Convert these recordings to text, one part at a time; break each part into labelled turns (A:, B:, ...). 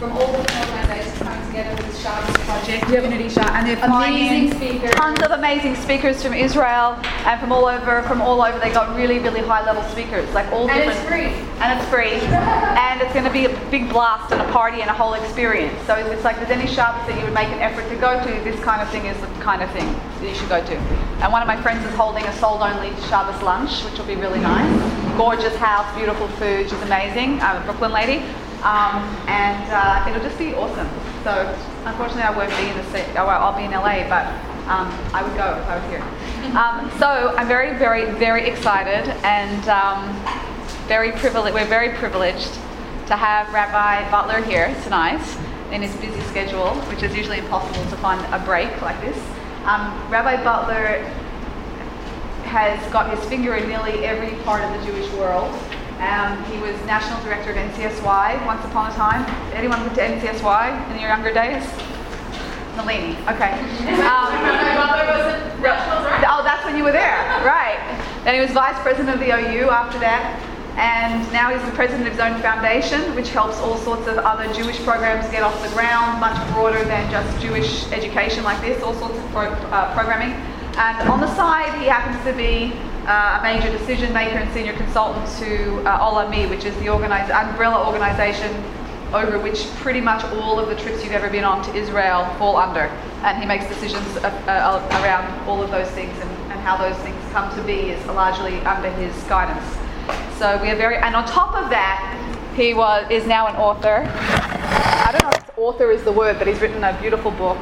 A: from all different organisations coming together with this Shabbos project, Unity Shabbos, and they're amazing speakers.
B: Tons of amazing speakers from Israel and from all over. From all over, they got really, really high level speakers, like all
A: and
B: different.
A: it's free.
B: And it's free. and it's going to be a big blast and a party and a whole experience. So it's like there's any Shabbos that you would make an effort to go to, this kind of thing is the kind of thing that you should go to. And one of my friends is holding a sold only Shabbos lunch, which will be really nice. Gorgeous house, beautiful food. She's amazing. I'm a Brooklyn lady. Um, and uh, it'll just be awesome. So unfortunately, I won't be in the city. Oh, well, I'll be in LA, but um, I would go if I was here. Um, so I'm very, very, very excited and um, very privileged. We're very privileged to have Rabbi Butler here tonight in his busy schedule, which is usually impossible to find a break like this. Um, Rabbi Butler has got his finger in nearly every part of the Jewish world. Um, he was national director of NCSY once upon a time. Anyone went to NCSY in your younger days? Nalini. Okay. Um, oh, that's when you were there, right? Then he was vice president of the OU after that. And now he's the president of his own foundation, which helps all sorts of other Jewish programs get off the ground, much broader than just Jewish education like this, all sorts of pro- uh, programming. And on the side, he happens to be uh, a major decision maker and senior consultant to uh, Olami, which is the organize- umbrella organization over which pretty much all of the trips you've ever been on to Israel fall under. And he makes decisions uh, uh, around all of those things and, and how those things come to be is largely under his guidance. So we are very, and on top of that, he was is now an author. I don't know if author is the word, but he's written a beautiful book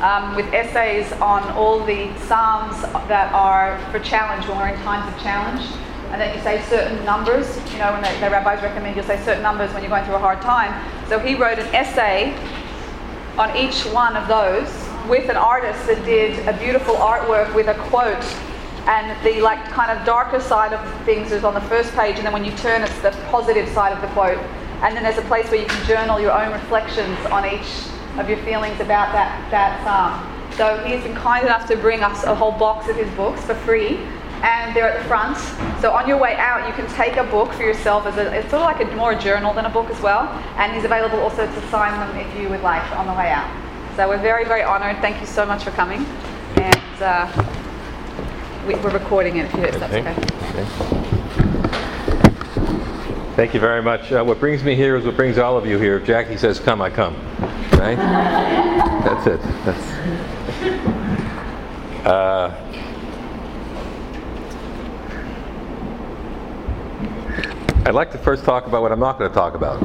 B: um, with essays on all the psalms that are for challenge when we're in times of challenge. And then you say certain numbers, you know, when the, the rabbis recommend you say certain numbers when you're going through a hard time. So he wrote an essay on each one of those with an artist that did a beautiful artwork with a quote and the like kind of darker side of things is on the first page and then when you turn it's the positive side of the quote and then there's a place where you can journal your own reflections on each of your feelings about that that psalm so he's been kind enough to bring us a whole box of his books for free and they're at the front. So on your way out you can take a book for yourself as a it's sort of like a more a journal than a book as well and he's available also to sign them if you would like on the way out. So we're very very honored. Thank you so much for coming and uh, we, are recording it if that's okay. okay.
C: Thank you very much. Uh, what brings me here is what brings all of you here. If Jackie says come, I come. Right? That's it. That's. Uh, I'd like to first talk about what I'm not going to talk about,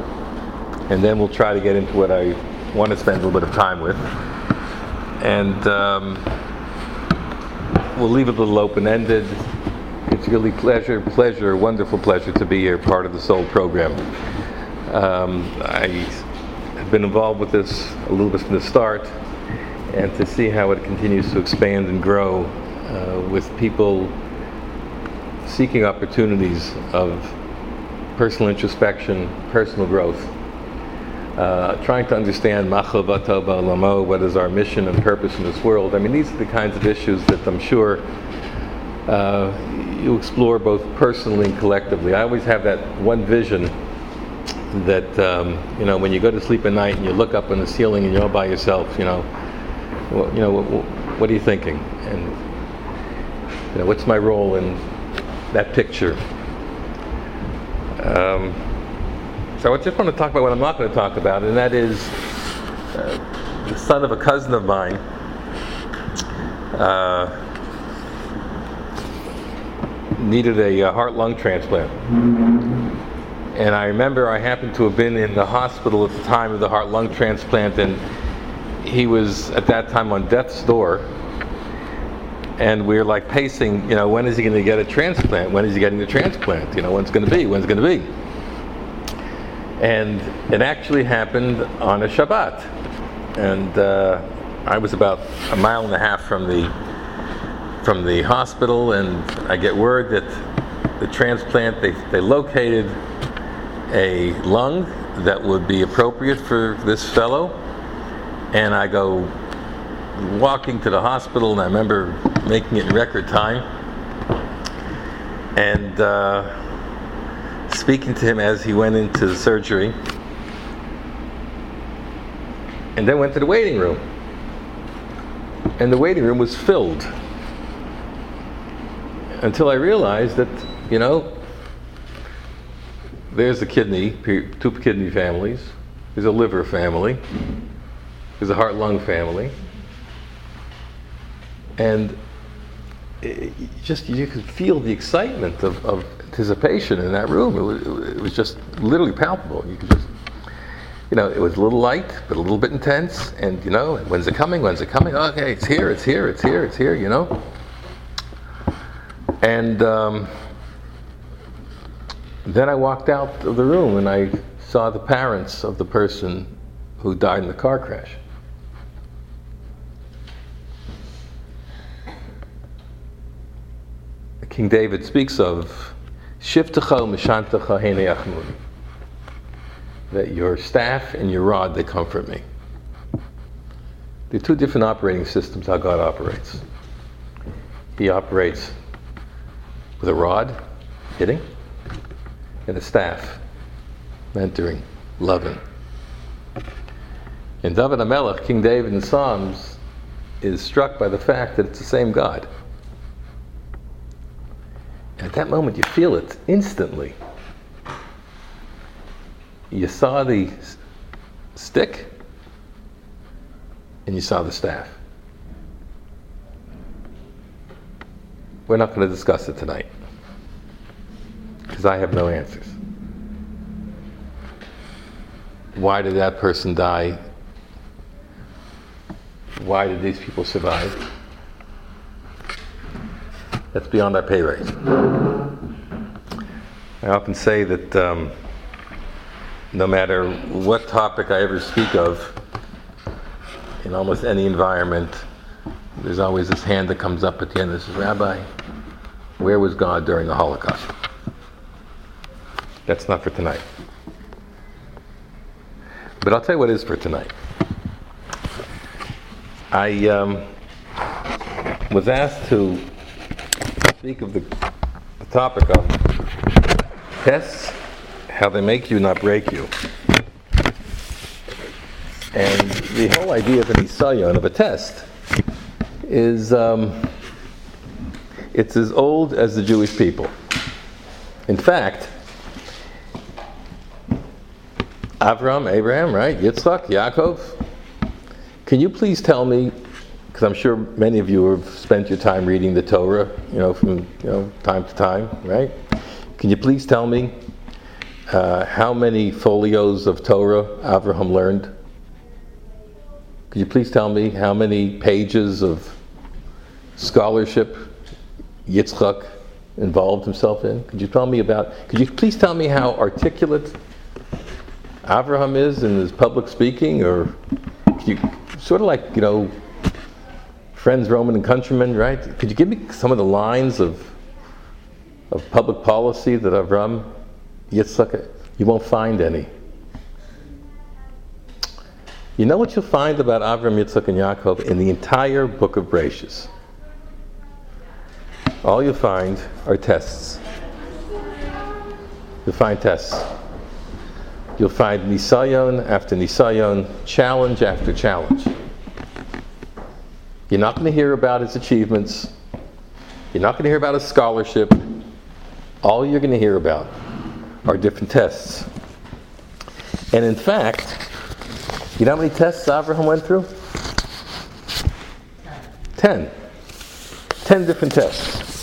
C: and then we'll try to get into what I want to spend a little bit of time with. And um, we'll leave it a little open-ended. It's really pleasure, pleasure, wonderful pleasure to be here, part of the Soul program. Um, I have been involved with this a little bit from the start, and to see how it continues to expand and grow uh, with people seeking opportunities of personal introspection, personal growth, uh, trying to understand what is our mission and purpose in this world. I mean, these are the kinds of issues that I'm sure uh, you explore both personally and collectively. I always have that one vision that um, you know when you go to sleep at night and you look up in the ceiling and you're all by yourself. You know, well, you know what, what, are you thinking? And you know, what's my role in that picture? Um, so I just want to talk about what I'm not going to talk about, and that is uh, the son of a cousin of mine. Uh, needed a, a heart lung transplant. And I remember I happened to have been in the hospital at the time of the heart lung transplant, and he was at that time on death's door. And we were like pacing, you know, when is he going to get a transplant? When is he getting the transplant? You know, when's it going to be? When's it going to be? And it actually happened on a Shabbat. And uh, I was about a mile and a half from the from the hospital, and I get word that the transplant they, they located a lung that would be appropriate for this fellow. And I go walking to the hospital, and I remember making it in record time. And uh, speaking to him as he went into the surgery. and then went to the waiting room. And the waiting room was filled. Until I realized that, you know, there's a kidney, two kidney families, there's a liver family, there's a heart lung family. And it, just you could feel the excitement of, of, anticipation in that room. It was, it was just literally palpable. You could just, you know, it was a little light, but a little bit intense. And you know, when's it coming? When's it coming? Okay, it's here. It's here. It's here. It's here. You know. And um, then I walked out of the room and I saw the parents of the person who died in the car crash. King David speaks of that your staff and your rod they comfort me. There are two different operating systems how God operates. He operates with a rod, hitting, and a staff, mentoring, loving. And David HaMelech, King David in Psalms, is struck by the fact that it's the same God. At that moment, you feel it instantly. You saw the stick and you saw the staff. We're not going to discuss it tonight because I have no answers. Why did that person die? Why did these people survive? That's beyond our pay rate. I often say that um, no matter what topic I ever speak of, in almost any environment, there's always this hand that comes up at the end that says, Rabbi, where was God during the Holocaust? That's not for tonight. But I'll tell you what is for tonight. I um, was asked to speak of the, the topic of tests, how they make you, not break you. And the whole idea of an isayon, of a test, is um, it's as old as the Jewish people. In fact, Avram, Abraham, right? Yitzchak, Yaakov. Can you please tell me because I'm sure many of you have spent your time reading the Torah, you know, from you know time to time, right? Can you please tell me uh, how many folios of Torah Avraham learned? Could you please tell me how many pages of scholarship Yitzchak involved himself in? Could you tell me about? Could you please tell me how articulate Avraham is in his public speaking, or you sort of like you know friends, Roman and countrymen, right? Could you give me some of the lines of, of public policy that Avram Yitzchak? You won't find any. You know what you'll find about Avram, Yitzchak, and Yaakov in the entire book of Bereshis? All you'll find are tests. You'll find tests. You'll find Nisayon after Nisayon, challenge after challenge. You're not going to hear about his achievements. You're not going to hear about his scholarship. All you're going to hear about are different tests. And in fact, you know how many tests Abraham went through? Ten. Ten different tests.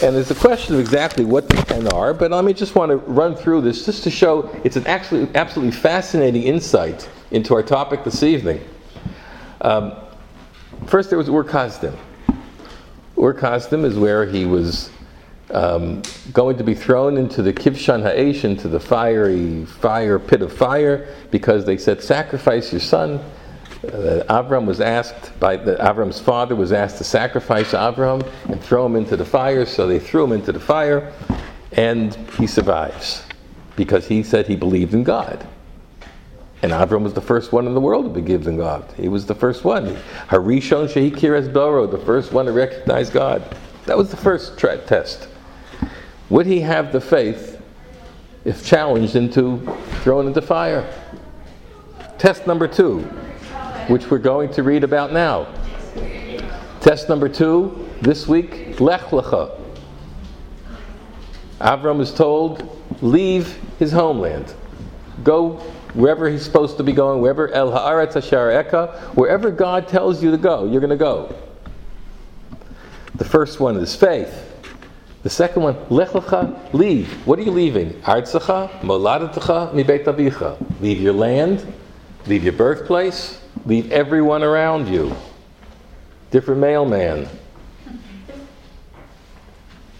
C: And there's a question of exactly what the ten are, but let me just want to run through this just to show it's an actually absolutely fascinating insight into our topic this evening. Um, First, there was Ur Kasdim. Ur Kasdim is where he was um, going to be thrown into the Kivshan Ha'esh, into the fiery fire pit of fire, because they said, "Sacrifice your son." Uh, Avram was asked by the, Avram's father was asked to sacrifice Avram and throw him into the fire. So they threw him into the fire, and he survives because he said he believed in God. And Avram was the first one in the world to believe in God. He was the first one. Harishon Shehikir Boro, the first one to recognize God. That was the first tra- test. Would he have the faith if challenged into thrown into fire? Test number two. Which we're going to read about now. Test number two this week, Lech Lecha. Avram is told, leave his homeland. Go wherever he's supposed to be going, wherever El Haaretz Ashar Eka, wherever God tells you to go, you're going to go. The first one is faith. The second one, Lech Lecha, leave. What are you leaving? Artzacha, Moladatecha, Mi Beit Abicha. Leave your land, leave your birthplace, leave everyone around you. Different mailman,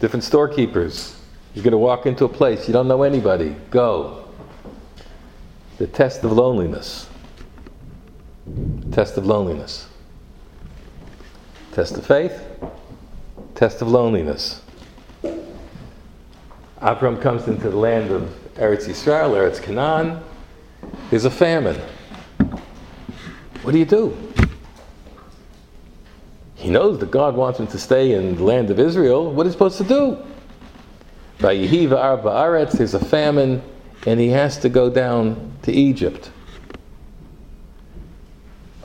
C: different storekeepers. You're going to walk into a place, you don't know anybody. Go. The test of loneliness. Test of loneliness. Test of faith. Test of loneliness. Abram comes into the land of Eretz Yisrael, Eretz Canaan. There's a famine. What do you do? He knows that God wants him to stay in the land of Israel. What is he supposed to do? Vayihi va'ar ba'aretz, there's a famine, and he has to go down to Egypt.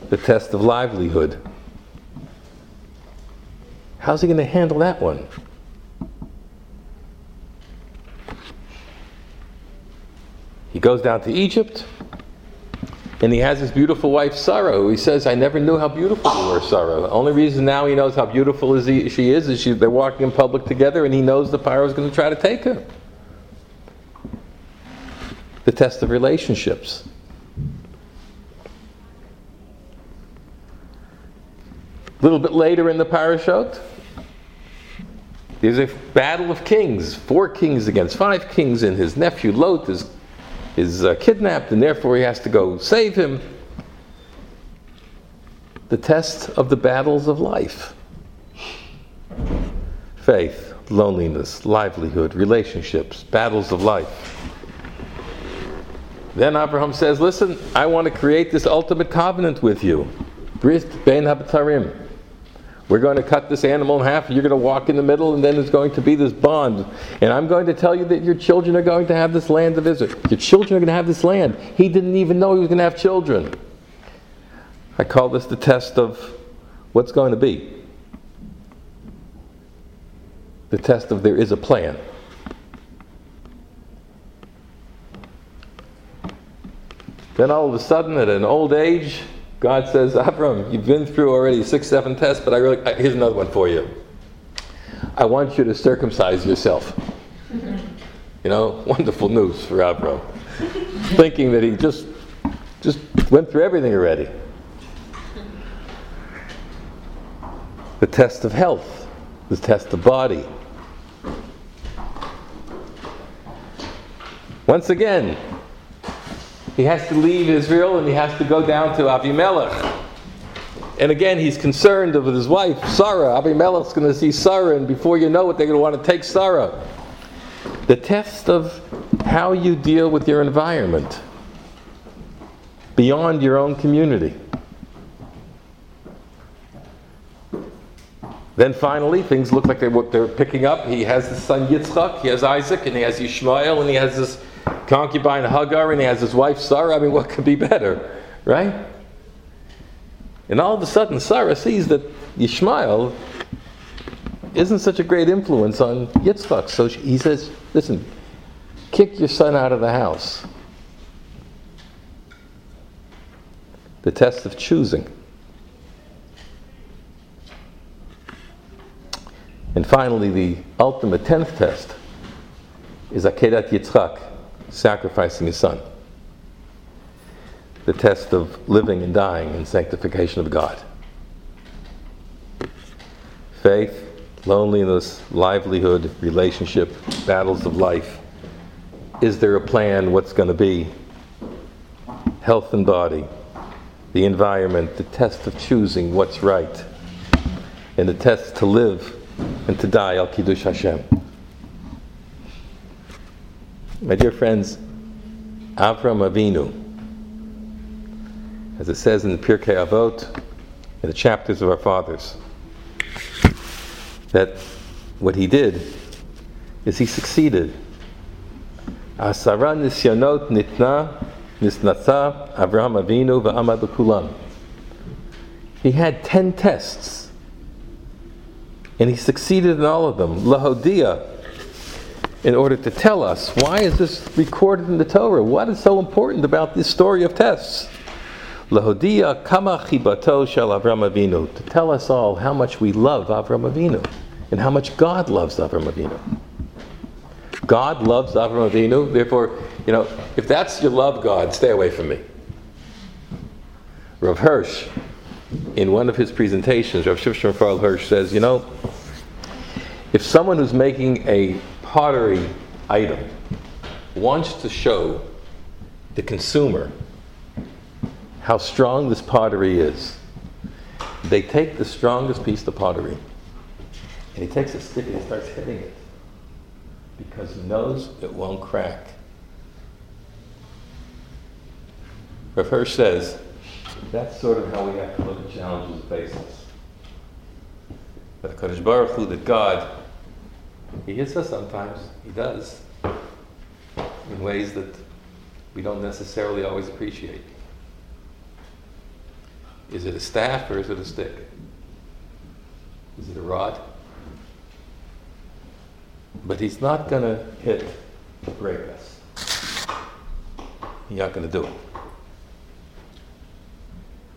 C: The test of livelihood. How's he going to handle that one? He goes down to Egypt, and he has his beautiful wife Sarah, who he says, I never knew how beautiful you were, Sarah. The only reason now he knows how beautiful is he, she is is she, they're walking in public together, and he knows the Pharaoh is going to try to take her. The test of relationships. A little bit later in the parashot, there's a battle of kings, four kings against five kings, and his nephew Lot is is uh, kidnapped and therefore he has to go save him. The test of the battles of life faith, loneliness, livelihood, relationships, battles of life. Then Abraham says, Listen, I want to create this ultimate covenant with you. Brit ben habatarim. We're going to cut this animal in half, you're going to walk in the middle, and then there's going to be this bond. And I'm going to tell you that your children are going to have this land to visit. Your children are going to have this land. He didn't even know he was going to have children. I call this the test of what's going to be. The test of there is a plan. Then all of a sudden, at an old age, God says, Abram, you've been through already six, seven tests, but I really, here's another one for you. I want you to circumcise yourself. You know, wonderful news for Abram. Thinking that he just, just went through everything already. The test of health, the test of body. Once again, he has to leave Israel and he has to go down to Avimelech. And again, he's concerned with his wife, Sarah. Avimelech's going to see Sarah, and before you know it, they're going to want to take Sarah. The test of how you deal with your environment beyond your own community. Then finally, things look like they're, they're picking up. He has his son Yitzchak, he has Isaac, and he has Ishmael, and he has this concubine Hagar and he has his wife Sarah. I mean, what could be better, right? And all of a sudden, Sarah sees that Ishmael isn't such a great influence on Yitzchak. So she, he says, Listen, kick your son out of the house. The test of choosing. And finally, the ultimate tenth test is Akedat Yitzchak sacrificing his son. The test of living and dying in sanctification of God. Faith, loneliness, livelihood, relationship, battles of life. Is there a plan? What's going to be? Health and body, the environment, the test of choosing what's right, and the test to live and to die al Kiddush Hashem. My dear friends, Avram Avinu, as it says in the Pirkei Avot, in the chapters of our fathers, that what he did is he succeeded. Asara nisyonot nitna nisnatha Avraham Avinu va'amad kulam. He had 10 tests. And he succeeded in all of them. Lahodia, in order to tell us why is this recorded in the Torah? What is so important about this story of tests? Lahodia kama chibato shel Avram Avinu, to tell us all how much we love Avram Avinu and how much God loves Avram Avinu. God loves Avram Avinu, therefore, you know, if that's your love God, stay away from me. Rav Hirsch, in one of his presentations, Rav Shimshon Raphael Hirsch says, you know, if someone who's making a pottery item wants to show the consumer how strong this pottery is, they take the strongest piece of pottery and he takes a stick and he starts hitting it because he knows it won't crack. Rav Hirsch says that's sort of how we have to look at challenges that face us. That Baruch Hu, that God, He hits us sometimes. He does in ways that we don't necessarily always appreciate. Is it a staff or is it a stick? Is it a rod? But he's not going to hit break us. He's not going to do it.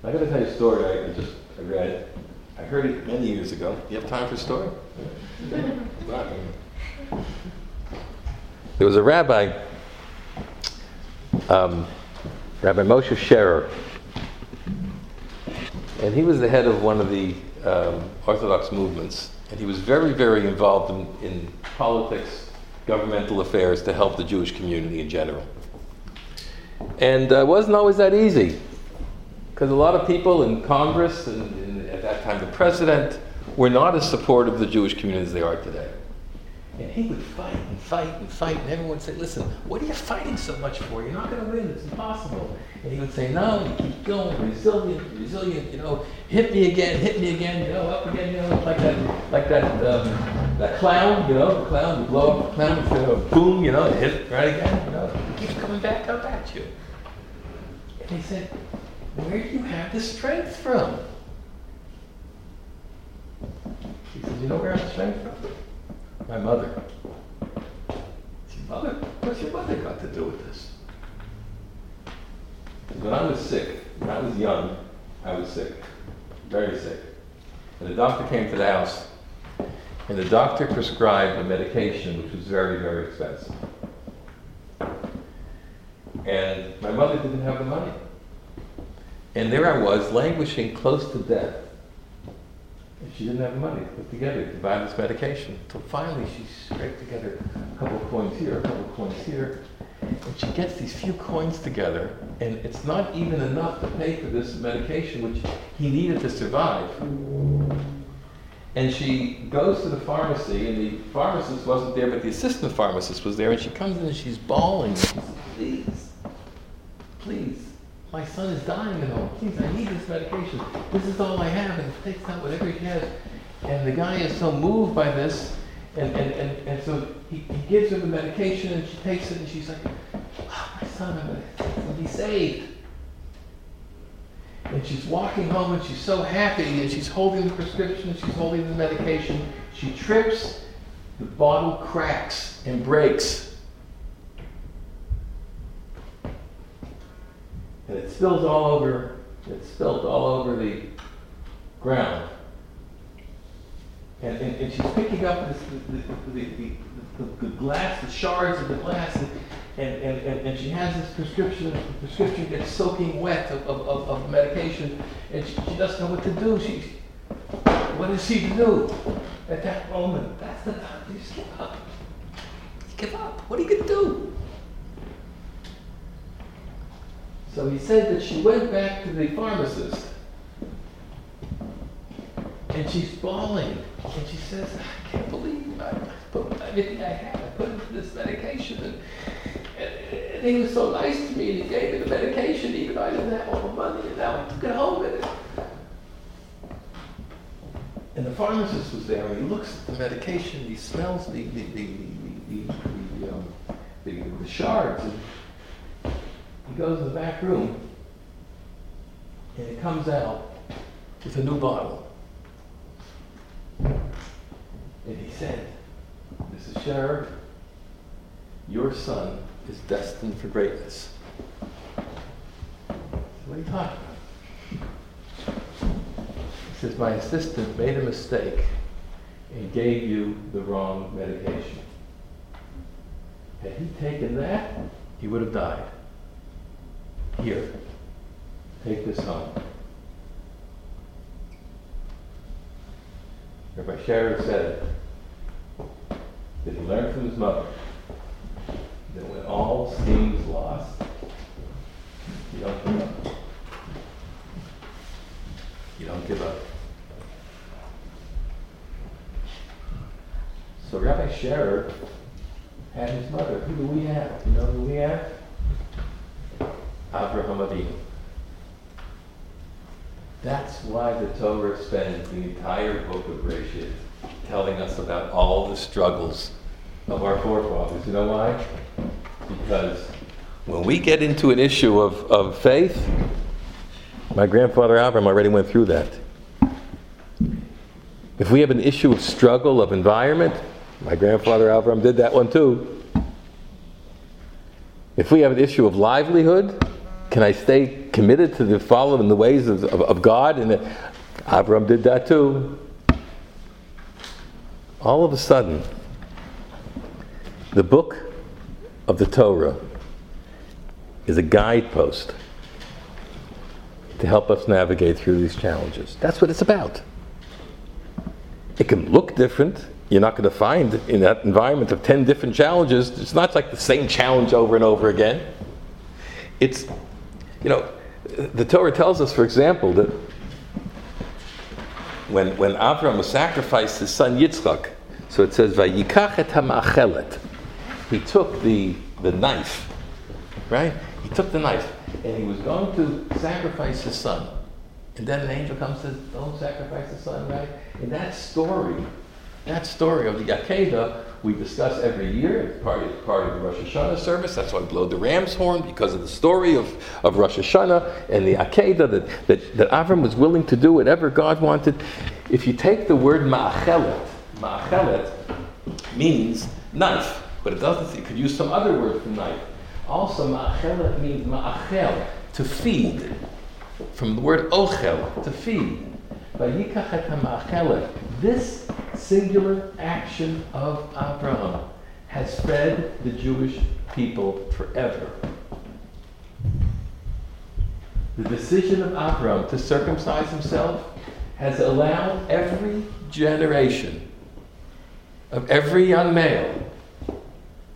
C: I got to tell you a story I just I read. I heard it many years ago. You have time for a story? there was a rabbi, um, Rabbi Moshe Sherer, and he was the head of one of the um, Orthodox movements, and he was very, very involved in, in politics, governmental affairs to help the Jewish community in general. And uh, it wasn't always that easy, because a lot of people in Congress and, and at that time the president were not as supportive of the Jewish community as they are today. And he would fight and fight and fight, and everyone would say, Listen, what are you fighting so much for? You're not going to win, it's impossible. And he would say, No, you keep going, resilient, resilient, you know, hit me again, hit me again, you know, up again, you know, like that, like that, um, that clown, you know, the clown, you blow up the clown, you know, boom, you know, hit it right again, you know, it keeps coming back up at you. And he said, Where do you have the strength from? He said, You know where I have the from? My mother. Your mother? What's your mother got to do with this? When I was sick, when I was young, I was sick, very sick. And the doctor came to the house, and the doctor prescribed a medication which was very, very expensive. And my mother didn't have the money. And there I was, languishing close to death. She didn't have the money to put together to buy this medication. Until finally she scraped together a couple of coins here, a couple of coins here. And she gets these few coins together, and it's not even enough to pay for this medication, which he needed to survive. And she goes to the pharmacy, and the pharmacist wasn't there, but the assistant pharmacist was there, and she comes in and she's bawling. She says, Please, please, my son is dying at home. Please, I need this medication. This is all I have, and it takes out whatever he has. And the guy is so moved by this, and, and, and, and so he, he gives her the medication, and she takes it, and she's like, oh, my son, I'm going to be saved. And she's walking home, and she's so happy, and she's holding the prescription, and she's holding the medication. She trips, the bottle cracks and breaks. And it spills all over, it spilled all over the ground. And, and, and she's picking up this, the, the, the, the, glass, the shards of the glass, and, and, and, and she has this prescription, the prescription gets soaking wet of, of, of, medication, and she, she doesn't know what to do. She, what is she to do at that moment? That's the time you give up. You give up. What are you going to do? So he said that she went back to the pharmacist and she's bawling. And she says, I can't believe I put everything I had, I put into this medication. And, and, and, he was so nice to me and he gave me the medication even though I didn't have all the money and now I took it home with it. And the pharmacist was there and he looks at the medication, he smells the, the, the, the, the, the, um, the, the shards. And, he goes to the back room and it comes out with a new bottle. And he said, Mrs. Sherer, your son is destined for greatness. What are you talking about? He says, My assistant made a mistake and gave you the wrong medication. Had he taken that, he would have died. Here, take this home. Rabbi Sherer said that he learned from his mother that when all seems lost, you don't give up. You don't give up. So Rabbi Sherer had his mother. Who do we have? You know who we have? Abraham Avinu. That's why the Torah spends the entire book of Bereshit telling us about all the struggles of our forefathers. You know why? Because when we get into an issue of, of faith, my grandfather Abraham already went through that. If we have an issue of struggle, of environment, my grandfather Abraham did that one too. If we have an issue of livelihood, can I stay committed to the following the ways of, of, of God? And Abraham did that too. All of a sudden, the book of the Torah is a guidepost to help us navigate through these challenges. That's what it's about. It can look different. You're not going to find in that environment of 10 different challenges, it's not like the same challenge over and over again. It's, you know, the Torah tells us, for example, that when, when Avram was sacrificed his son Yitzchak, so it says, Vayikach et. He took the, the knife, right? He took the knife, and he was going to sacrifice his son. And then an angel comes and says, Don't sacrifice the son, right? And that story, that story of the Akedah, we discuss every year. Part of, part of the Rosh Hashanah service. That's why we blow the ram's horn, because of the story of, of Rosh Hashanah and the Akedah, that, that, that Avram was willing to do whatever God wanted. If you take the word ma'achelet, ma'achelet means knife, but it doesn't, you could use some other word for knife. Also, ma'achelet means ma'achel, to feed from the word ochel, to feed. This singular action of Abraham has fed the Jewish people forever. The decision of Abraham to circumcise himself has allowed every generation of every young male,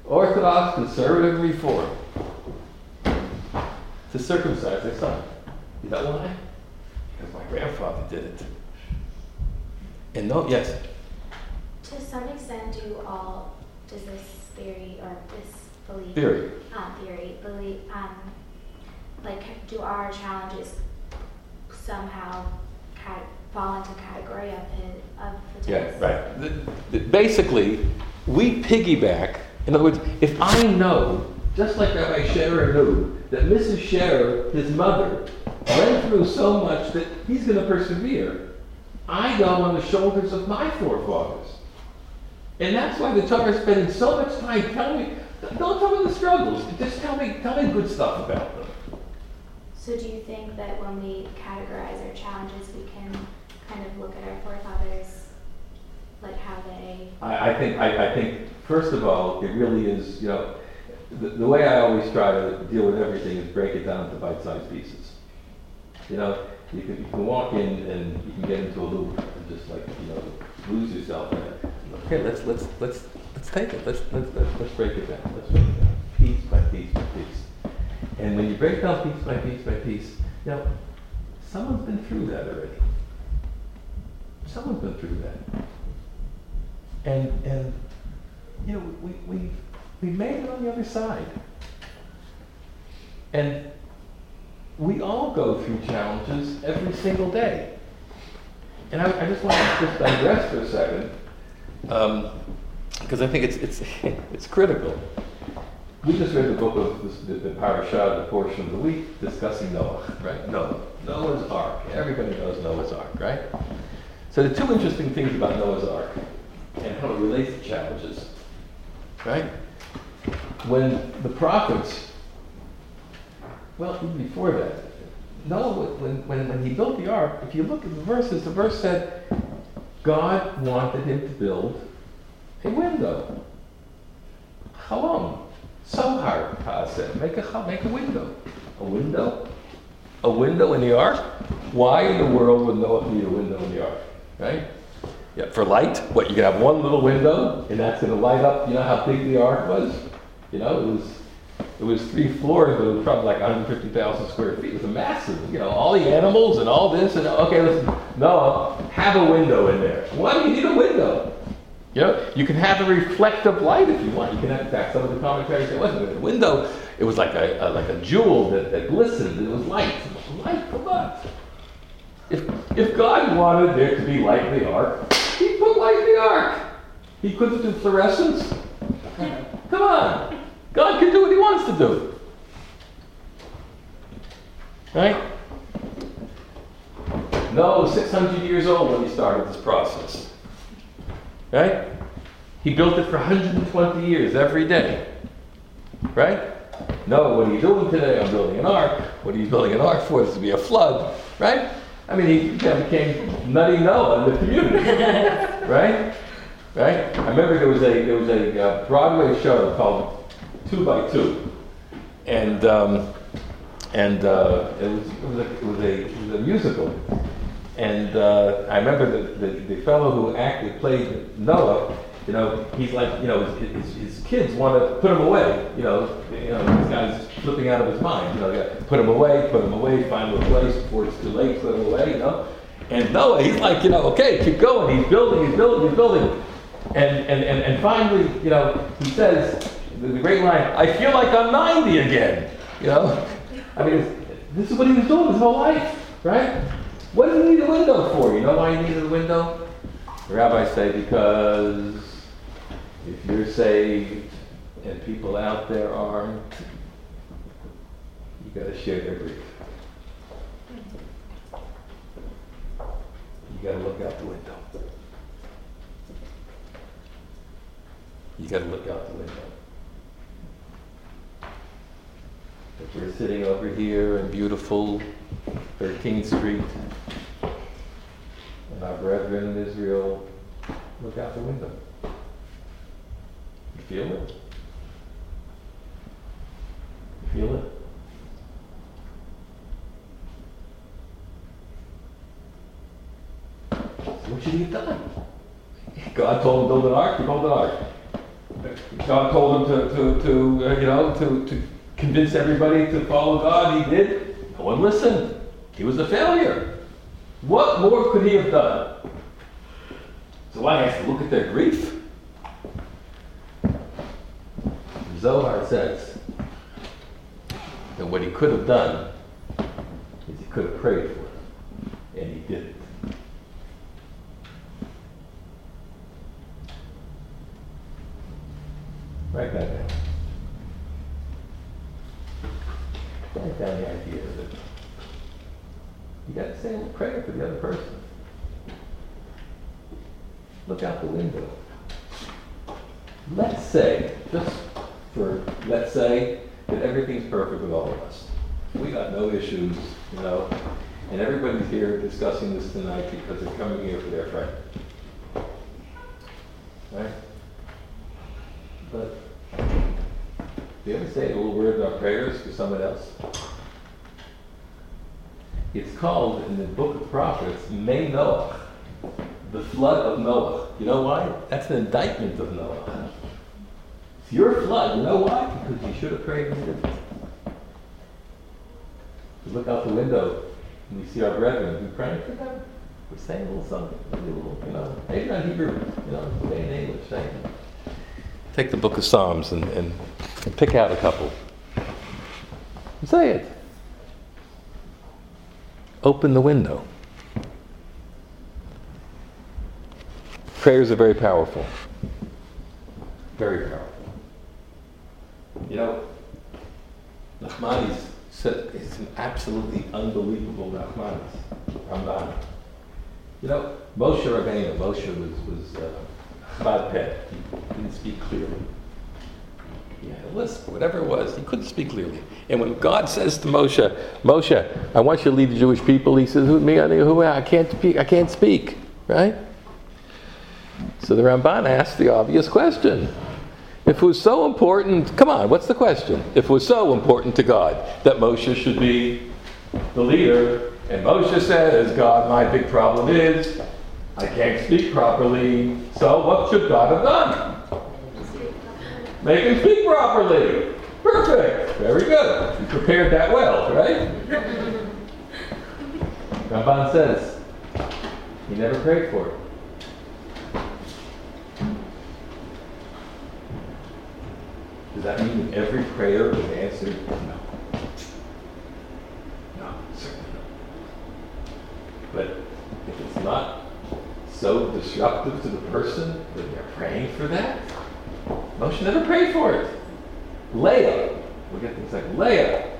C: Orthodox, conservative, reform, to circumcise their son. You know why? Because my grandfather did it. And no, yes.
D: To some extent, do all does this theory or this belief
C: Theory.
D: uh, theory believe um, like do our challenges somehow cat- fall into category of his of the
C: Yeah, right. The- the- Basically, we piggyback. In other words, if I know, just like Rabbi Sherer knew, that Mrs. Sherer, his mother, went through so much that he's going to persevere, I go on the shoulders of my forefathers. And that's why the Torah is spending so much time telling me, don't tell me the struggles, just tell me, tell me good stuff about them.
D: So do you think that when we categorize our challenges, we can kind of look at our forefathers, like how they
C: I, I think, I, I think, first of all, it really is, you know, the, the way I always try to deal with everything is break it down into bite-sized pieces. You know, you can, you can walk in and you can get into a loop and just like, you know, lose yourself in it. Okay, let's, let's, let's, let's take it, let's, let's, let's, let's break it down, let's break it down, piece by piece by piece. And when you break down piece by piece by piece, know, someone's been through that already. Someone's been through that. And, and, you know, we, we, we made it on the other side. And we all go through challenges every single day. And I, I just want to just digress for a second, Um, because I think it's, it's, it's critical. we just read the book of this, the, the parashah, the portion of the week discussing Noah, right? Noah, Noah's Ark. Everybody knows Noah's Ark, right? So the two interesting things about Noah's Ark and how it relates to challenges, right? When the prophets, well, even before that, Noah, when, when, when he built the ark, if you look at the verses, the verse said God wanted him to build a window. Halom. So hard, Pa said. Make a, make a window. A window? A window in the ark? Why in the world would Noah need a window in the ark? Right? Yeah, for light? What, you can have one little window and that's going to light up, you know how big the ark was? You know, it was it was three floors, but it was probably like 150,000 square feet. It was a massive, you know, all the animals and all this. And okay, listen, no, have a window in there. Why do you need a window? You know, you can have a reflective light if you want. You can have, in fact, some of the commentaries it wasn't a window. It was like a, a like a jewel that, that glistened. It was light. Light, come on. If, if God wanted there to be light in the ark, He put light in the ark. He couldn't do fluorescence. Come on. God can do what He wants to do. Right? Noah was 600 years old when he started this process. Right? He built it for 120 years every day. Right? No, what are you doing today? I'm building an ark. What are you building an ark for? This to be a flood. Right? I mean, he became nutty Noah in the community. right? Right? I remember there was a there was a uh, Broadway show called Two by Two, and um, and uh, it was it was, a, it, was a, it was a musical, and uh, I remember the, the, the fellow who acted played Noah. You know, he's like, you know, his, his, his kids want to put him away. You know, you know, this guy's flipping out of his mind. You know, put him away, put him away, find a place before it's too late, put him away. You know, and Noah, he's like, you know, okay, keep going. He's building, he's building, he's building. And, and, and, and finally, you know, he says, the, great line, I feel like I'm 90 again. You know? I mean, this is what he was doing his whole life, right? What did he need a window for? You know why he needed a window? The rabbis say because if you're saved and people out there aren't, you got to share their grief. You got to look out the window. You got to look out the window. If we're sitting over here in beautiful 13th Street, and our brethren in Israel look out the window. You feel it? You feel it? What should he have done? God told him to build an ark, he built an ark. God told him to, to, to uh, you know, to, to convince everybody to follow God. He did. No one listened. He was a failure. What more could he have done? So I has to look at their grief. Zohar says that what he could have done is he could have prayed for them, and he didn't. Write that down. Write down the idea that you got to say prayer for the other person. Look out the window. Let's say, just for let's say, that everything's perfect with all of us. We got no issues, you know, and everybody's here discussing this tonight because they're coming here for their friend. Right? But do you ever say a little word about prayers for someone else? It's called in the book of prophets, Mei Noach, the flood of Noah. You know why? That's an indictment of Noah. It's your flood. You know why? Because you should have prayed and didn't. We look out the window and we see our brethren. We praying for them. We're saying a little something, maybe a little, you know, maybe not Hebrew, you know, say in English, saying take the book of Psalms and, and, and pick out a couple. Say it. Open the window. Prayers are very powerful. Very powerful. You know, said it's an absolutely unbelievable Nachmanides. Ramban. You know, Moshe Rabbeinu, Moshe was, was uh, kvad peh. He didn't speak clearly. He a lisp, whatever it was, he couldn't speak clearly. And when God says to Moshe, Moshe, I want you to lead the Jewish people, he says, Who me? I, who, I can't speak, I can't speak, right? So the Ramban asked the obvious question. If it was so important, come on, what's the question? If it was so important to God that Moshe should be the leader, and Moshe says, God, my big problem is I can't speak properly, so what should God have done? Make him speak properly. Perfect. Very good. You prepared that well, right? Ramban says he never prayed for it. Does that mean every prayer is answered? No. No, certainly not. But if it's not so disruptive to the person that they're praying for that, Moshe never prayed for it. Leah, we'll get to a second. Leah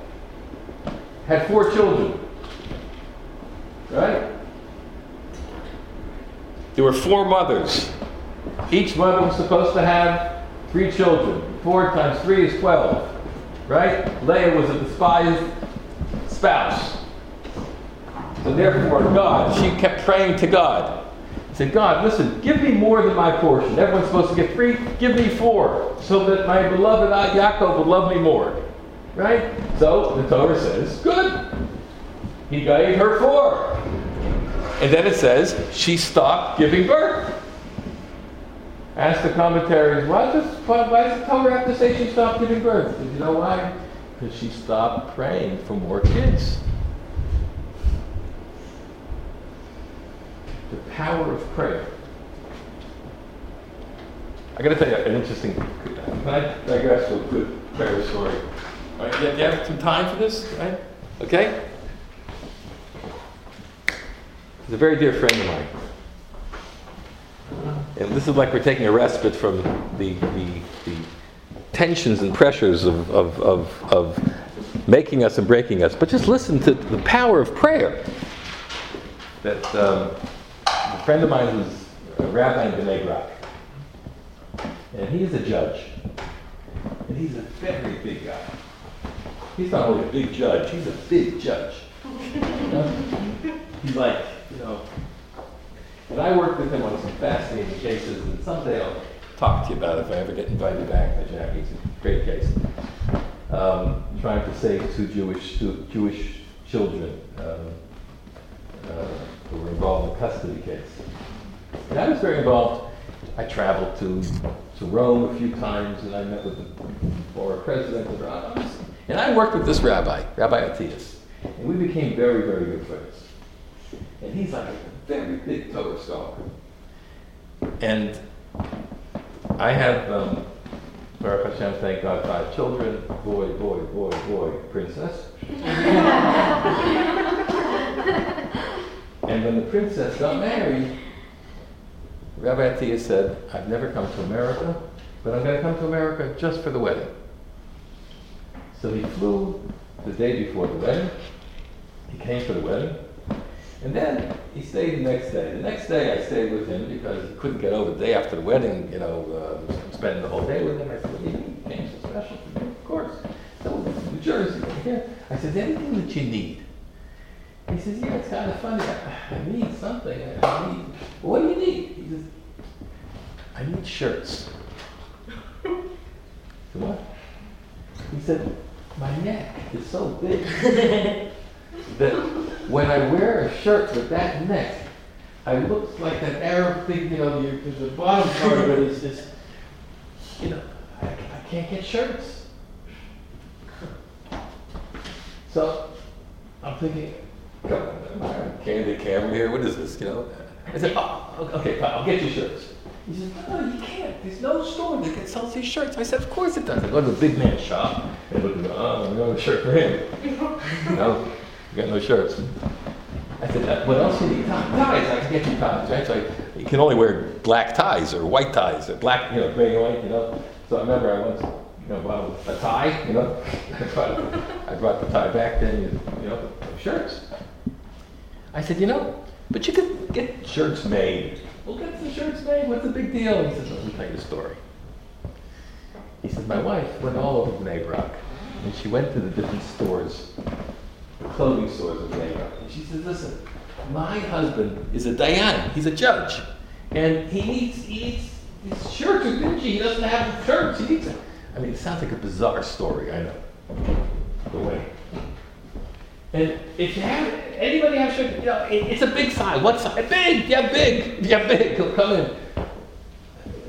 C: had four children. Right? There were four mothers. Each mother was supposed to have three children. Four times three is 12. Right? Leah was a despised spouse. So therefore, God, she kept praying to God. Said, God, listen, give me more than my portion. Everyone's supposed to get three, give me four, so that my beloved Yaakov will love me more. Right? So the Torah says, good. He gave her four. And then it says, she stopped giving birth. Ask the commentaries, why does, why does the Torah have to say she stopped giving birth? Did you know why? Because she stopped praying for more kids. Power of prayer. I got to tell you an interesting. Can I digress to a good prayer story? All right, you have some time for this, right? Okay. He's a very dear friend of mine. And this is like we're taking a respite from the, the, the tensions and pressures of, of, of, of making us and breaking us. But just listen to the power of prayer. That um, a friend of mine was a rabbi in Bnei Brak. And he's a judge. And he's a very big guy. He's not only a big judge, he's a big judge. He's like, you know, and I worked with him on some fascinating cases, and someday I'll talk to you about it if I ever get invited back by Jackie. It's a great case. Um, trying to save two Jewish Jewish children um, uh, who were involved in a custody case. And I was very involved. I traveled to to Rome a few times, and I met with the former president of Rome. And I worked with this rabbi, Rabbi Atias, and we became very, very good friends. And he's like a very big Torah scholar. And I have, um, Baruch Hashem, thank God, five children boy, boy, boy, boy, princess. and when the princess got married, Rabbi Atia said, I've never come to America, but I'm going to come to America just for the wedding. So he flew the day before the wedding. He came for the wedding. And then he stayed the next day. The next day I stayed with him because he couldn't get over the day after the wedding, you know, uh, spending the whole day with him. I said, you came so special for me, of course. So New Jersey, here. I said, anything that you need. He says, yeah, it's kind of funny. I, I need something. I, I need, well, what do you need? He says, I need shirts. what? He said, my neck is so big that when I wear a shirt with that neck, I look like that Arab thing, you know, you, the bottom part of it is just, you know, I, I can't get shirts. So I'm thinking, Candid Camera here, what is this, you know? I said, oh, okay, I'll get you shirts. He says, no, you can't. There's no store that can sell these shirts. I said, of course it does. I go to the big man shop and look oh, I'm going to shirt for him. no, you got no shirts. I said, uh, what else do you need? Ties. I can get you ties, right? So I, you can only wear black ties or white ties or black, you know, gray and white, you know. So I remember I once you know, bought a tie, you know. I brought, I brought the tie back then, you know, shirts. I said, you know, but you could get shirts made. We'll get some shirts made. What's the big deal? He says, let me tell you a story. He says, my wife went all over Brak, and she went to the different stores, the clothing stores of Brak. And she says, listen, my husband is a dayan. He's a judge, and he needs he needs his shirts are dingy. He doesn't have shirts. He needs it. I mean, it sounds like a bizarre story. I know. The way. And if you have anybody have shirts, you know, it, it's a big size. What size? Big. Yeah, big. Yeah, big, he'll come in.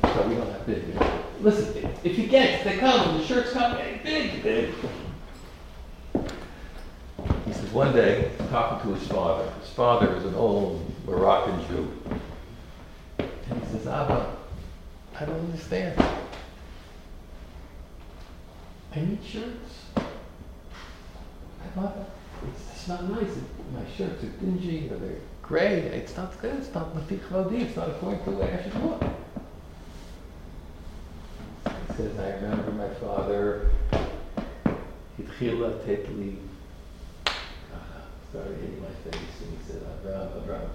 C: So we don't have big. Listen, if you get, they come. The shirts come. Big, big. He says one day, talking to his father. His father is an old Moroccan Jew. And he says, Abba, I don't understand. I need shirts. I thought, it's, it's not nice. My shirts are dingy or they're gray. It's not good. It's not Matich It's not according to the way I should look. He says, I remember my father, Hitchila Tetli, uh, started hitting my face, and he said, ah, Avram, Avram,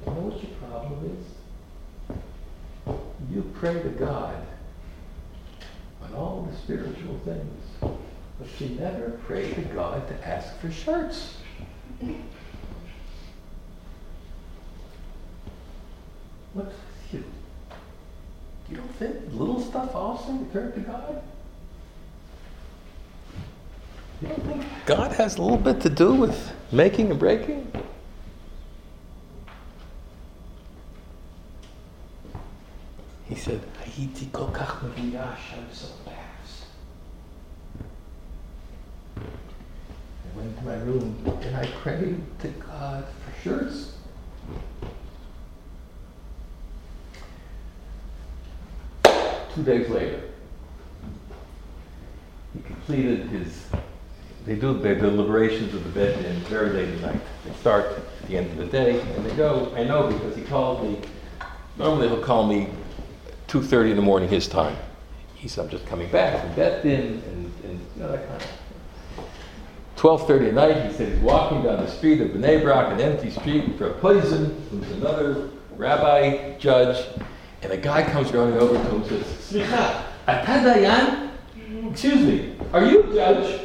C: you know what your problem is? You pray to God on all the spiritual things but she never prayed to God to ask for shirts. What's you? You don't think little stuff also return to God? You don't think God has a little bit to do with making and breaking? Prayed to God for shirts. Two days later, he completed his, they do their deliberations of the Beth Din very late at night. They start at the end of the day and they go, I know because he called me, normally he'll call me 2.30 in the morning his time. He said, I'm just coming back from Beth Din and, and you know, that kind of 12.30 at night, he said he's walking down the street of Bnei Brak, an empty street, with a Posen, who's another rabbi judge, and a guy comes running over to him and says, Slicha, ata dayan? Excuse me, are you a judge?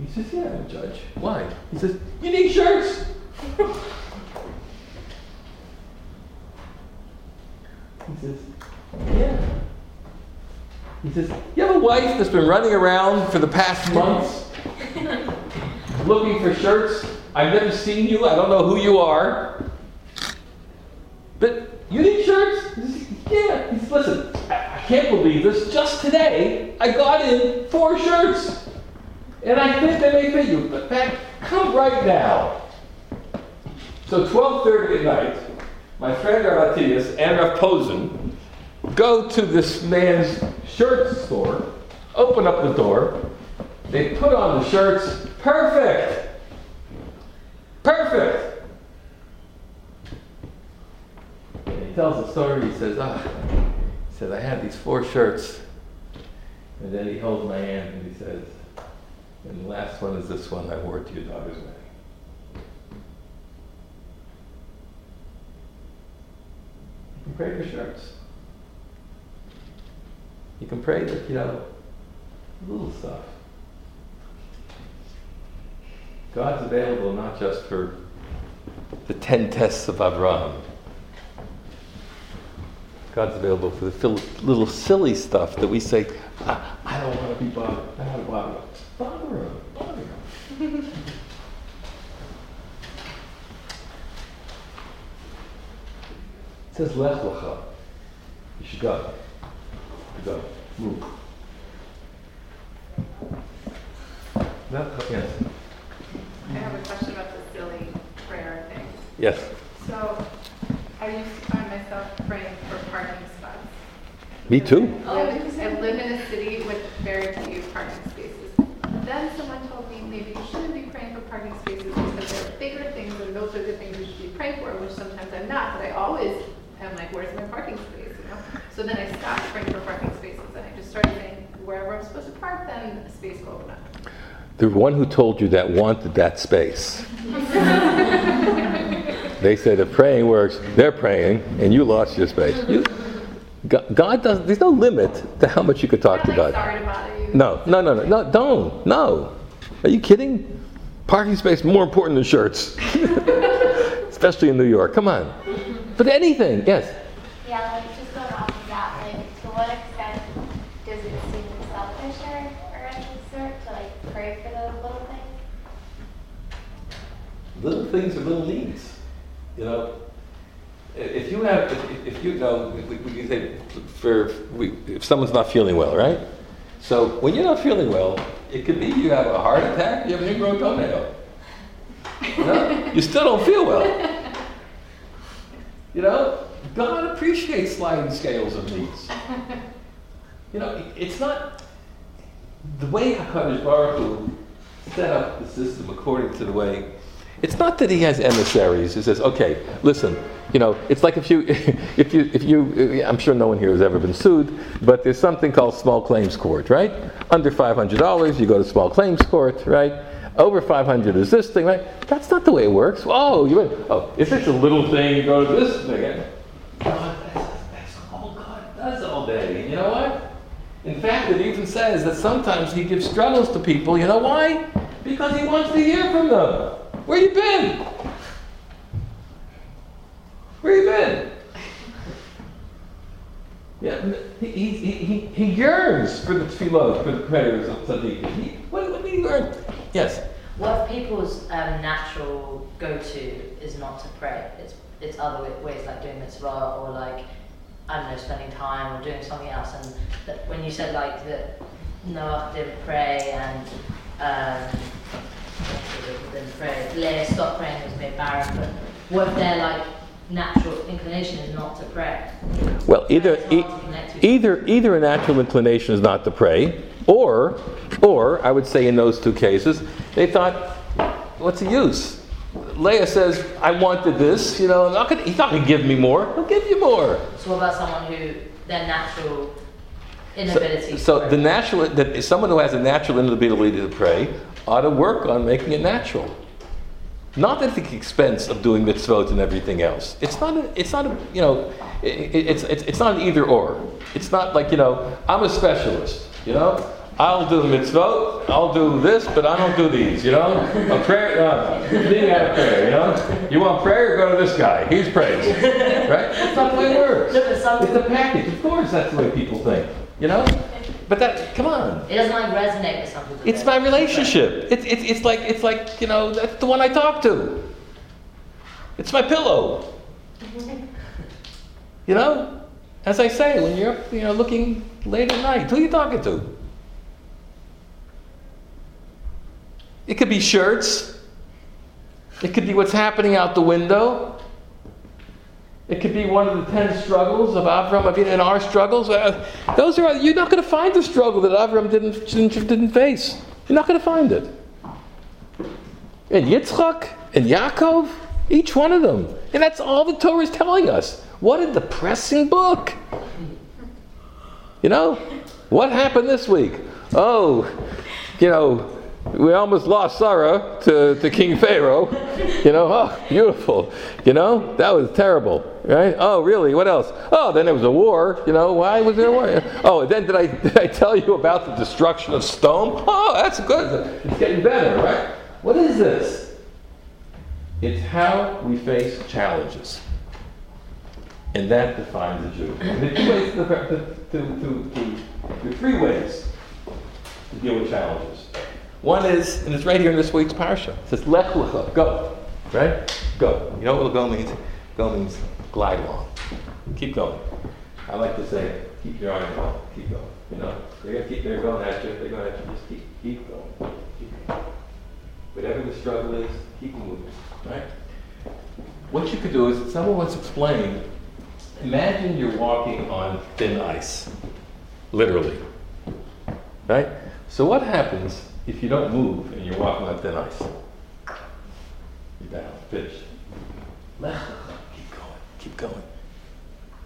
C: He says, yeah, I'm a judge. Why? He says, you need shirts. He says. He says, You have a wife that's been running around for the past months looking for shirts. I've never seen you. I don't know who you are. But you need shirts? He says, yeah. He says, Listen, I, can't believe this. Just today, I got in four shirts. And I think they may fit you. But Pat, come right now. So 12.30 at night, my friend Rav Atias and Rav Posen go to this man's shirt store, open up the door, they put on the shirts, perfect! Perfect! And he tells the story, he says, ah, he says, I had these four shirts. And then he holds my hand and he says, and the last one is this one I wore to your daughter's wedding. You pray for shirts. You can pray that, you know, little stuff. God's available not just for the ten tests of Abraham. God's available for the little silly stuff that we say, I, I don't want to be bothered. I don't want to bother. Bother him. Bother him. It says lech lecha. You should go. You go. Lech, yes.
E: I have a question about the silly prayer thing.
C: Yes.
E: So I used to find myself praying for parking spots.
C: Me too.
E: I live- I live in a city with very few parking spaces. Then someone told me maybe you shouldn't be praying for parking spaces because there are bigger things and those are the things you should be praying for, which sometimes I'm not, but I always am like, where's my parking space, you know? So then I stopped praying for parking spaces where I'm supposed to park, then a space will open up.
C: The one who told you that wanted that space. they said if praying works, they're praying, and you lost your space. You, God, God does. There's no limit to how much you could talk
E: I'm
C: to
E: like,
C: God.
E: sorry to bother you.
C: No, no, no, no, no, don't. No. Are you kidding? Parking space more important than shirts, especially in New York. Come on. But anything, yes.
D: Yeah, like just going off of that, like to what extent does it seem selfish or, or any sort to like pray for those little things?
C: Little things are little needs. You know, if you have, if, if you know, we, we say for we, if someone's not feeling well, right? So when you're not feeling well, it could be you have a heart attack, you have an ingrown toenail. You, know? you still don't feel well. You know, God appreciates sliding scales of needs. You know, it's not the way Hakadosh Baruch Hu set up the system according to the way. It's not that he has emissaries. He says, "Okay, listen, you know, it's like if you, if you, if you, uh, I'm sure no one here has ever been sued, but there's something called small claims court, right? Under $500, you go to small claims court, right? Over 500 is this thing, right? That's not the way it works. Oh, you went, oh, if it's a little thing, you go to this thing. God, that's, that's all God does all day. You know what? In fact, it even says that sometimes he gives struggles to people. You know why? Because he wants to hear from them. Where you been? Where you been? Yeah, he, he, he, he, yearns for the tefillot, for the prayers of tzaddikim. What, what do you yearn? Yes.
F: What if people's um, natural go-to is not to pray? It's it's other ways like doing mitzvah or like I don't know, spending time or doing something else. And that when you said like that Noah didn't pray and um, didn't pray, Leah stopped praying was made barren. But what if their like natural inclination is not to pray?
C: Well, either e-
F: hard to connect to.
C: either either a natural inclination is not to pray, or or I would say in those two cases they thought, what's the use? Leah says, I wanted this, you know, I'm not gonna, he's not going to give me more. He'll give you more.
F: So what about someone who their natural inability? to
C: so the natural, that someone who has a natural inability to pray ought to work on making it natural. Not at the expense of doing mitzvot and everything else. It's not. A, it's not. A, you know. i i- it's, it's it's not an either or. It's not like you know. I'm a specialist. You know. I'll do the mitzvot. I'll do this, but I don't do these. You know. A prayer. Uh, being out of prayer. You know. You want prayer? Go to this guy. He's prays. Right. That's not the way it works.
F: No, but some-
C: It's a package. Of course, that's the way people think. You know. But that. Come on.
F: It doesn't like resonate with some people.
C: It's my relationship. It's, it's, it's like it's like you know that's the one I talk to. It's my pillow. You know, as I say, when you're up, you know looking late at night, who are you talking to? It could be shirts. It could be what's happening out the window. It could be one of the ten struggles of Avram Avinu and our struggles. Uh, those are you're not going to find the struggle that Avram didn't, didn't, didn't face. You're not going to find it. And Yitzchak and Yaakov, each one of them, and that's all the Torah is telling us. What a depressing book. You know, what happened this week? Oh, you know, we almost lost Sarah to, to King Pharaoh. You know, oh, beautiful. You know, that was terrible, right? Oh, really? What else? Oh, then there was a war. You know, why was there a war? Oh, then did I, did I tell you about the destruction of Sdom? Oh, that's good. It's getting better, right? What is this? It's how we face challenges. And that defines a Jew. There two ways to, to, to, three ways to deal with challenges. One is, and it's right here in this week's parsha. It says, Lech lecha, go. Right? Go. You know what go means? Go means glide along. Keep going. I like to say, keep your on Keep going. You know, they're gonna keep, they're going at you. They're going at you. Just keep, keep going. Whatever the struggle is, keep moving. Right? What you could do is, someone once explained, imagine you're walking on thin ice, literally. Right? So what happens if you don't move and you're walking on thin ice? You're down, finished. Keep going.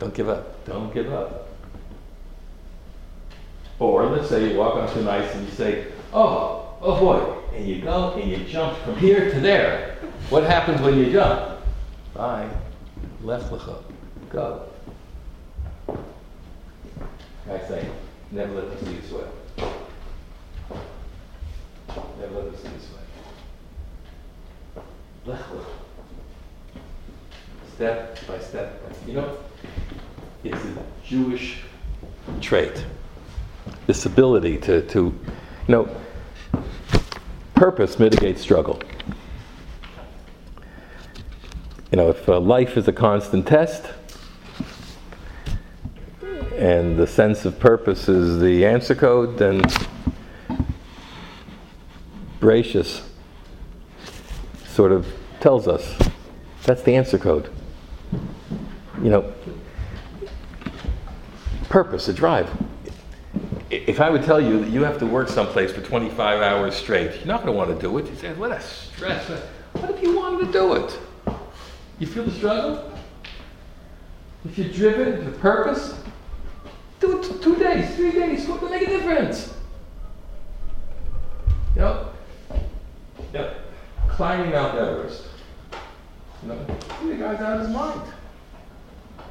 C: Don't give up. Don't give up. Or let's say you walk to an ice and you say, oh, oh boy, and you go and you jump from here to there. What happens when you jump? Bye. Lech lecha. Go. I say, never let them see you sweat. Never let them see you sweat. Lech lecha. Step by step. You know, it's a Jewish trait. This ability to, to you know, purpose mitigates struggle. You know, if uh, life is a constant test and the sense of purpose is the answer code, then Bereishis sort of tells us that's the answer code. You know, purpose, a drive. If I would tell you that you have to work someplace for 25 hours straight, you're not going to want to do it. You say, what a stress. What if you wanted to do it? You feel the struggle? If you're driven to purpose, do it two days, three days. What will make a difference? You know, you know climbing Mount Everest. You know, the guy's out of his mind.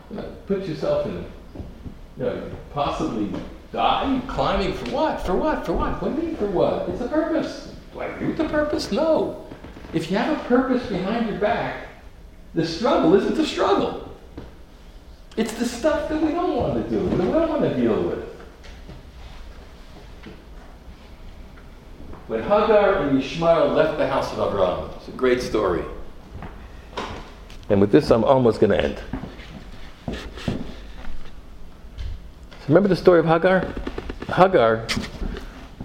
C: Know, put yourself in, you know, possibly die climbing for what? For what? For what? What do you mean for what? It's a purpose. Do I agree with the purpose? No. If you have a purpose behind your back, the struggle isn't the struggle. It's the stuff that we don't want to do, that we don't want to deal with. When Hagar and Ishmael left the house of Abraham, it's a great story. And with this, I'm almost going to end. Remember the story of Hagar? Hagar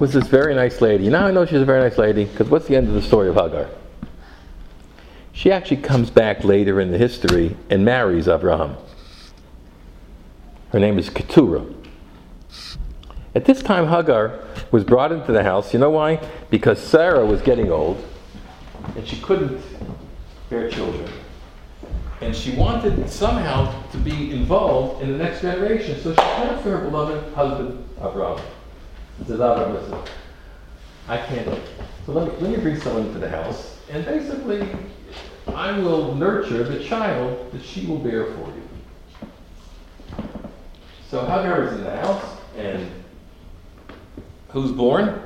C: was this very nice lady. Now I know she's a very nice lady because what's the end of the story of Hagar? She actually comes back later in the history and marries Abraham. Her name is Keturah. At this time, Hagar was brought into the house. You know why? Because Sarah was getting old and she couldn't bear children and she wanted somehow to be involved in the next generation. So she turned to her beloved husband. She says, Abraham, listen, I can't. So let me, let me bring someone into the house, and basically, I will nurture the child that she will bear for you. So Hagar is in the house, and who's born?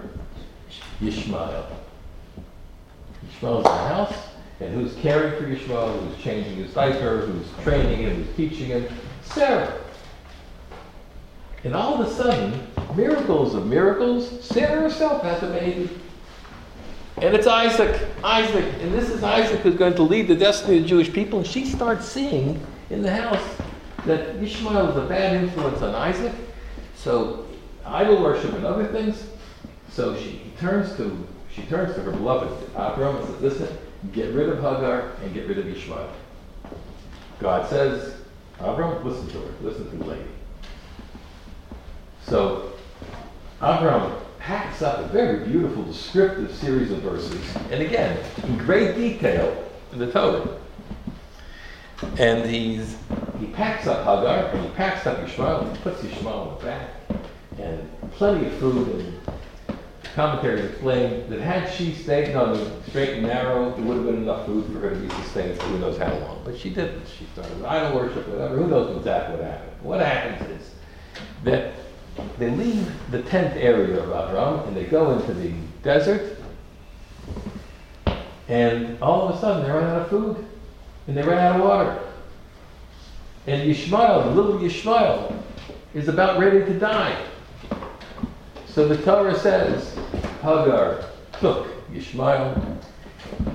C: Ishmael. Ishmael's in the house. And who's caring for Yishmael, who's changing his diaper, who's training him, who's teaching him? Sarah. And all of a sudden, miracles of miracles, Sarah herself has a baby. And it's Isaac. Isaac. And this is Isaac who's going to lead the destiny of the Jewish people. And she starts seeing in the house that Ishmael is a bad influence on Isaac. So idol worship and other things. So she turns to she turns to her beloved Abram and says, Listen, Get rid of Hagar and get rid of Ishmael. God says, Abram, listen to her, listen to the lady. So, Abram packs up a very beautiful descriptive series of verses, and again, in great detail in the Torah. And he's, he packs up Hagar, and he packs up Ishmael, and he puts Ishmael in the back, and plenty of food and commentaries explain that had she stayed on the straight and narrow, there would have been enough food for her to be sustained for who knows how long. But she didn't. She started idol worship, whatever. Who knows exactly what happened? What happens is that they leave the tent area of Avram and they go into the desert, and all of a sudden they run out of food and they run out of water. And Yishmael, little Yishmael, is about ready to die. So the Torah says Hagar took Yishmael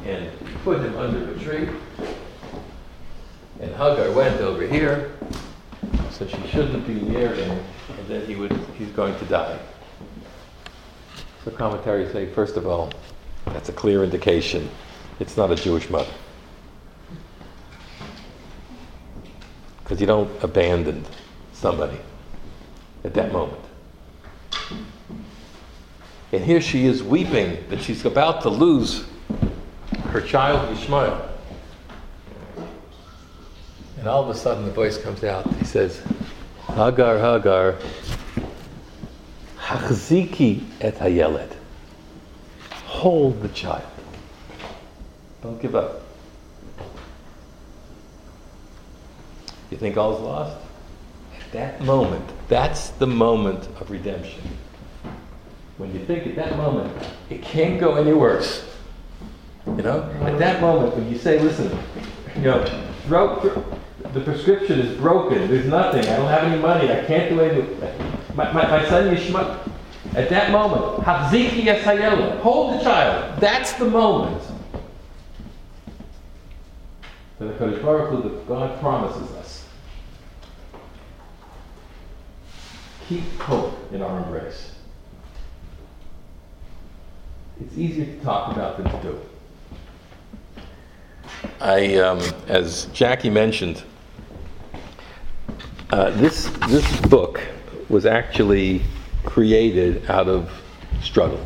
C: and put him under a tree. And Hagar went over here, so she shouldn't be near him, and then he would he's going to die. So commentaries say, first of all, that's a clear indication it's not a Jewish mother. Because you don't abandon somebody at that moment. And here she is weeping that she's about to lose her child Ishmael. And all of a sudden the voice comes out. He says, Hagar, Hagar, Hachziki et hayeled. Hold the child. Don't give up. You think all's lost? At that moment, that's the moment of redemption. When you think at that moment, it can't go any worse. You know? At that moment, when you say, listen, you know, throw, the prescription is broken, there's nothing, I don't have any money, I can't do anything. My, my, my son Yishmael, at that moment, Hachziki et hayeled, hold the child. That's the moment. That the Kodesh Baruch that God promises us. Keep hope in our embrace. It's easier to talk about than to do. I, um, as Jackie mentioned, uh, this this book was actually created out of struggle.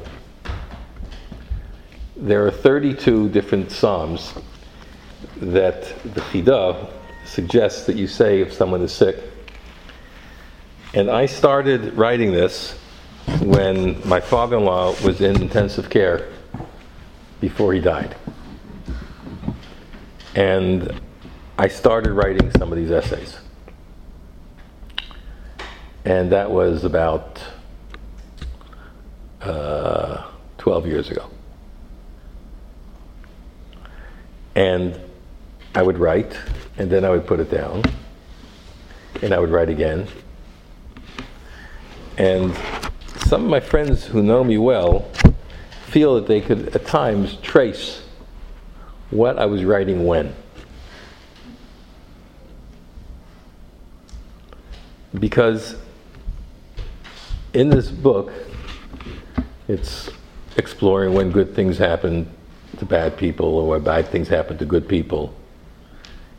C: There are 32 different psalms that the Chidah suggests that you say if someone is sick. And I started writing this when my father in law was in intensive care before he died. And I started writing some of these essays. And that was about uh, 12 years ago. And I would write, and then I would put it down, and I would write again. And some of my friends who know me well feel that they could at times trace what I was writing when. Because in this book, it's exploring when good things happen to bad people or when bad things happen to good people,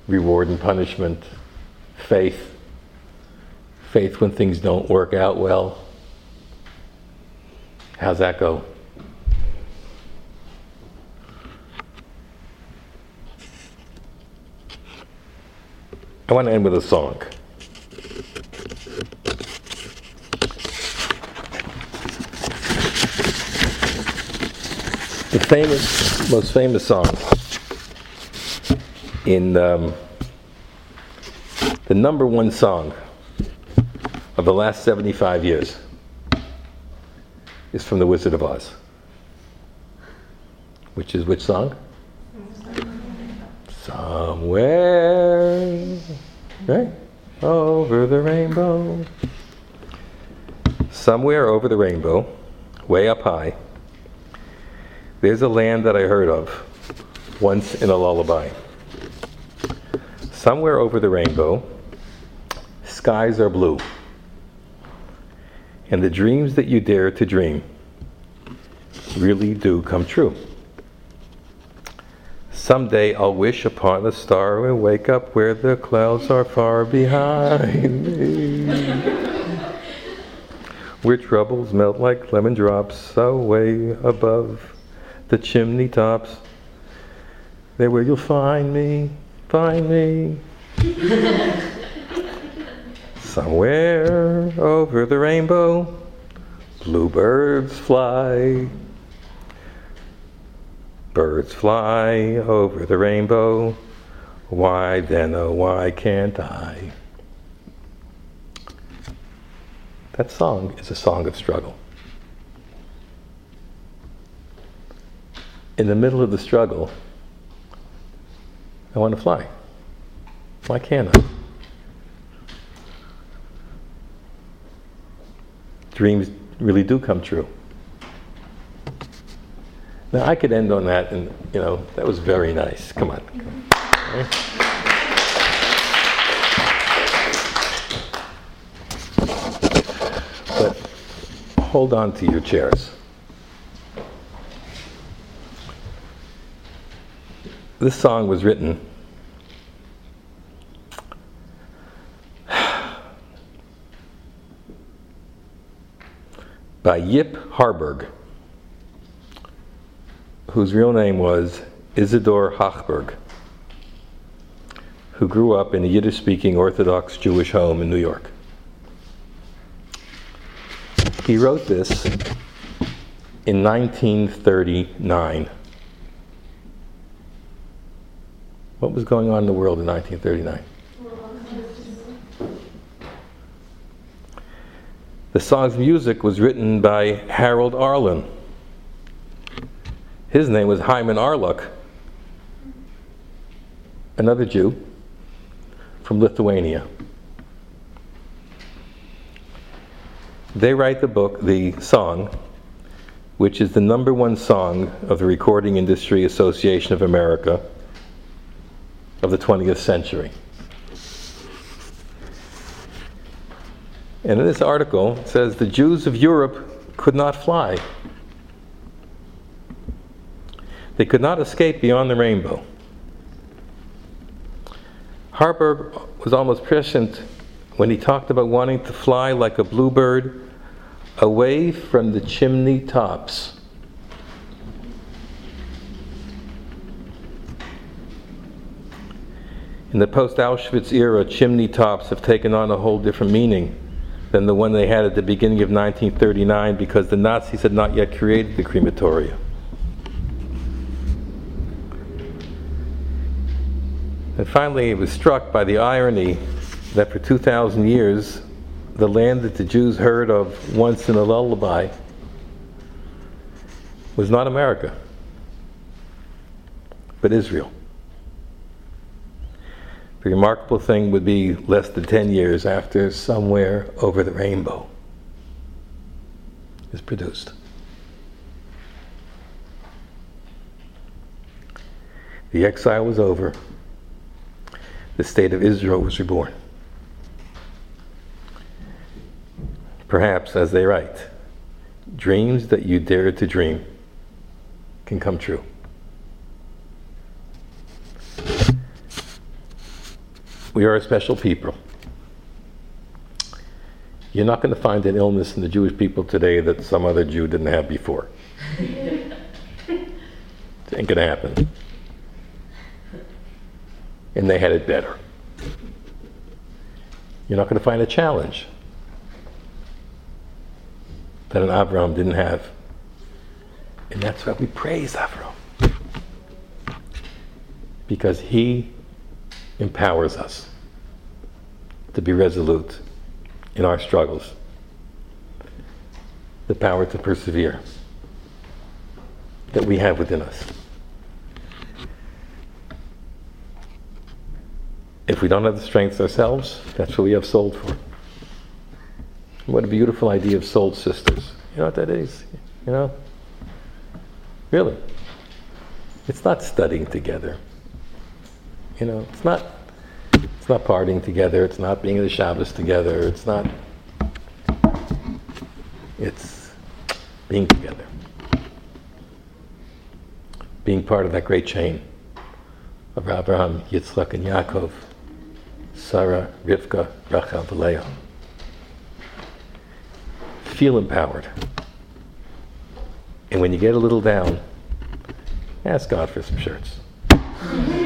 C: reward and punishment, faith, faith when things don't work out well. How's that go? I want to end with a song. The famous, most famous song in um, the number one song of the last 75 years is from The Wizard of Oz. Which is which song? Somewhere, right? Over the rainbow. Somewhere over the rainbow, way up high, there's a land that I heard of once in a lullaby. Somewhere over the rainbow, skies are blue. And the dreams that you dare to dream really do come true. Someday I'll wish upon a star and wake up where the clouds are far behind me. where troubles melt like lemon drops away above the chimney tops. There where you'll find me, find me. Somewhere over the rainbow, bluebirds fly. Birds fly over the rainbow. Why then, oh, why can't I? That song is a song of struggle. In the middle of the struggle, I want to fly. Why can't I? Dreams really do come true. Now I could end on that, and you know that was very nice. Come on. But hold on to your chairs. This song was written by Yip Harburg, whose real name was Isidor Hochberg, who grew up in a Yiddish speaking Orthodox Jewish home in New York. He wrote this in 1939. What was going on in the world in 1939? The song's music was written by Harold Arlen. His name was Hyman Arluck, another Jew from Lithuania. They write the book, the song, which is the number one song of the Recording Industry Association of America of the 20th century. And in this article, it says the Jews of Europe could not fly. They could not escape beyond the rainbow. Harburg was almost prescient when he talked about wanting to fly like a bluebird away from the chimney tops. In the post Auschwitz era, chimney tops have taken on a whole different meaning than the one they had at the beginning of 1939 because the Nazis had not yet created the crematoria. And finally, it was struck by the irony that for 2,000 years, the land that the Jews heard of once in a lullaby was not America, but Israel. The remarkable thing would be less than 10 years after Somewhere Over the Rainbow is produced. The exile was over. The state of Israel was reborn. Perhaps, as they write, dreams that you dared to dream can come true. We are a special people. You're not going to find an illness in the Jewish people today that some other Jew didn't have before. it ain't going to happen. And they had it better. You're not going to find a challenge that an Abraham didn't have. And that's why we praise Abraham. Because he empowers us to be resolute in our struggles, the power to persevere that we have within us. If we don't have the strength ourselves, that's what we have sold for. What a beautiful idea of soul sisters. You know what that is? You know? Really. It's not studying together. You know, it's not it's not partying together, it's not being in the Shabbos together, it's not it's being together. Being part of that great chain of Abraham, Yitzchak, and Yaakov, Sarah, Rivka, Rachel, and Leah feel empowered. And when you get a little down, ask God for some shirts.